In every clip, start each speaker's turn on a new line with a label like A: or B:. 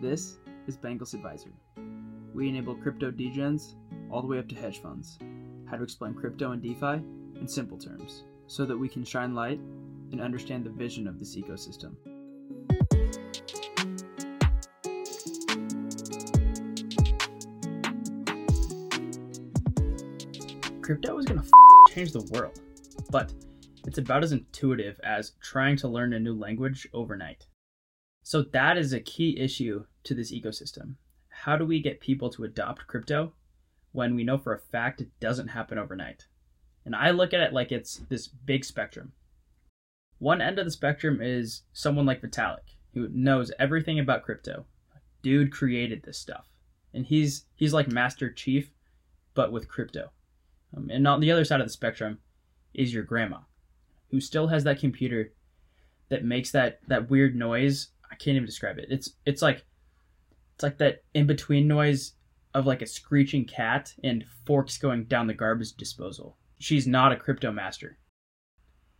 A: This is Bankless Advisor. We enable crypto degens all the way up to hedge funds, how to explain crypto and DeFi in simple terms, so that we can shine light and understand the vision of this ecosystem. Crypto is going to f- change the world, but it's about as intuitive as trying to learn a new language overnight. So, that is a key issue to this ecosystem. How do we get people to adopt crypto when we know for a fact it doesn't happen overnight? And I look at it like it's this big spectrum. One end of the spectrum is someone like Vitalik, who knows everything about crypto. Dude created this stuff. And he's he's like Master Chief, but with crypto. Um, and on the other side of the spectrum is your grandma, who still has that computer that makes that that weird noise. I can't even describe it. It's it's like it's like that in between noise of like a screeching cat and forks going down the garbage disposal. She's not a crypto master.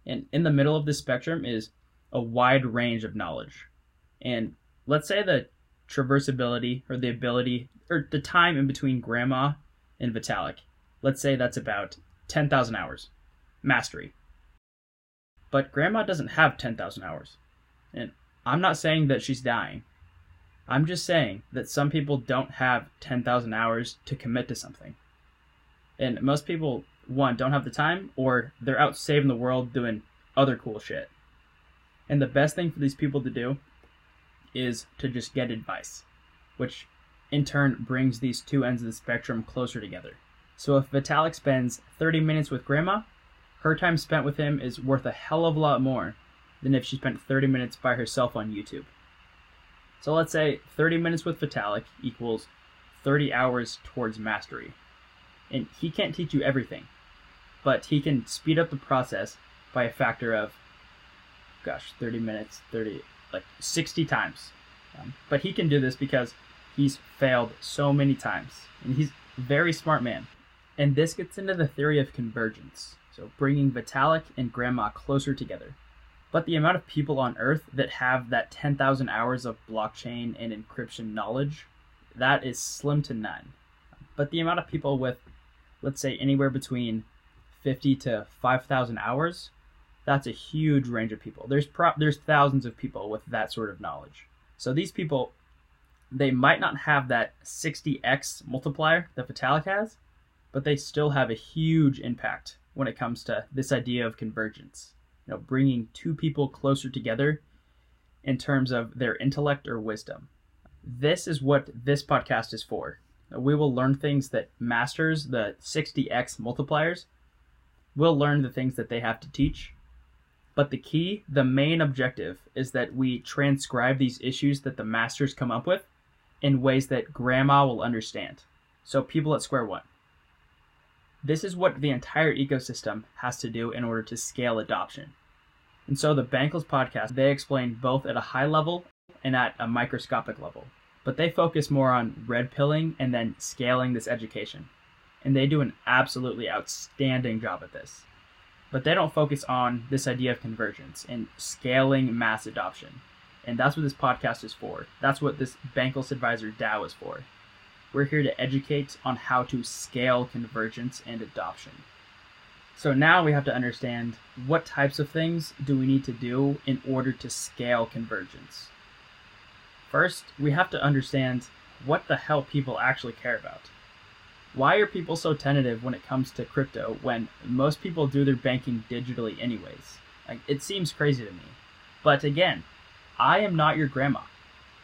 A: And in the middle of this spectrum is a wide range of knowledge. And let's say the traversability or the ability or the time in between grandma and Vitalik, let's say that's about 10,000 hours mastery. But grandma doesn't have 10,000 hours. And I'm not saying that she's dying. I'm just saying that some people don't have 10,000 hours to commit to something. And most people, one, don't have the time, or they're out saving the world doing other cool shit. And the best thing for these people to do is to just get advice, which in turn brings these two ends of the spectrum closer together. So if Vitalik spends 30 minutes with grandma, her time spent with him is worth a hell of a lot more than if she spent 30 minutes by herself on YouTube. So let's say 30 minutes with Vitalik equals 30 hours towards mastery. And he can't teach you everything, but he can speed up the process by a factor of, gosh, 30 minutes, 30, like 60 times. Um, but he can do this because he's failed so many times. And he's a very smart man. And this gets into the theory of convergence. So bringing Vitalik and Grandma closer together. But the amount of people on Earth that have that 10,000 hours of blockchain and encryption knowledge, that is slim to none. But the amount of people with, let's say, anywhere between 50 to 5,000 hours, that's a huge range of people. There's pro- there's thousands of people with that sort of knowledge. So these people, they might not have that 60x multiplier that Vitalik has, but they still have a huge impact when it comes to this idea of convergence you know, bringing two people closer together in terms of their intellect or wisdom. This is what this podcast is for. We will learn things that masters, the 60x multipliers, will learn the things that they have to teach. But the key, the main objective, is that we transcribe these issues that the masters come up with in ways that grandma will understand. So, people at square one. This is what the entire ecosystem has to do in order to scale adoption. And so the Bankless podcast, they explain both at a high level and at a microscopic level. But they focus more on red pilling and then scaling this education. And they do an absolutely outstanding job at this. But they don't focus on this idea of convergence and scaling mass adoption. And that's what this podcast is for. That's what this Bankless Advisor DAO is for. We're here to educate on how to scale convergence and adoption. So now we have to understand what types of things do we need to do in order to scale convergence. First, we have to understand what the hell people actually care about. Why are people so tentative when it comes to crypto when most people do their banking digitally anyways? Like, it seems crazy to me. But again, I am not your grandma.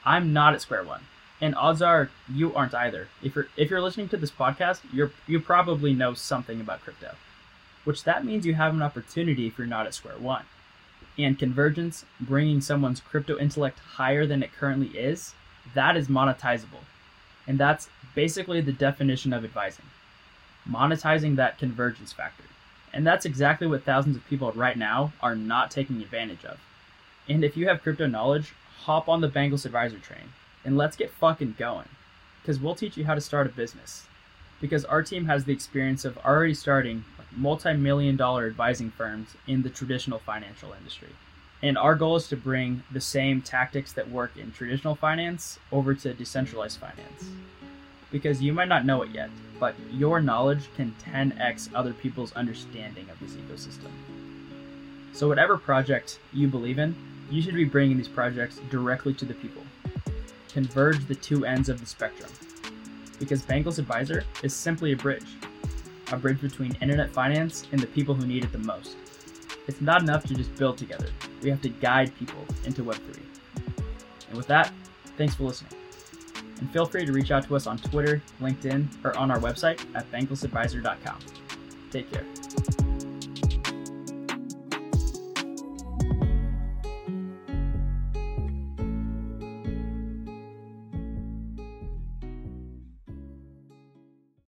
A: I'm not at Square One and odds are you aren't either. If you're if you're listening to this podcast, you're you probably know something about crypto, which that means you have an opportunity if you're not at square one. And convergence, bringing someone's crypto intellect higher than it currently is, that is monetizable, and that's basically the definition of advising, monetizing that convergence factor, and that's exactly what thousands of people right now are not taking advantage of. And if you have crypto knowledge, hop on the Bankless Advisor train and let's get fucking going. Because we'll teach you how to start a business. Because our team has the experience of already starting multi million dollar advising firms in the traditional financial industry. And our goal is to bring the same tactics that work in traditional finance over to decentralized finance. Because you might not know it yet, but your knowledge can 10x other people's understanding of this ecosystem. So, whatever project you believe in, you should be bringing these projects directly to the people. Converge the two ends of the spectrum. Because Bankless Advisor is simply a bridge a bridge between internet finance and the people who need it the most. It's not enough to just build together, we have to guide people into Web3. And with that, thanks for listening. And feel free to reach out to us on Twitter, LinkedIn, or on our website at banklessadvisor.com. Take care.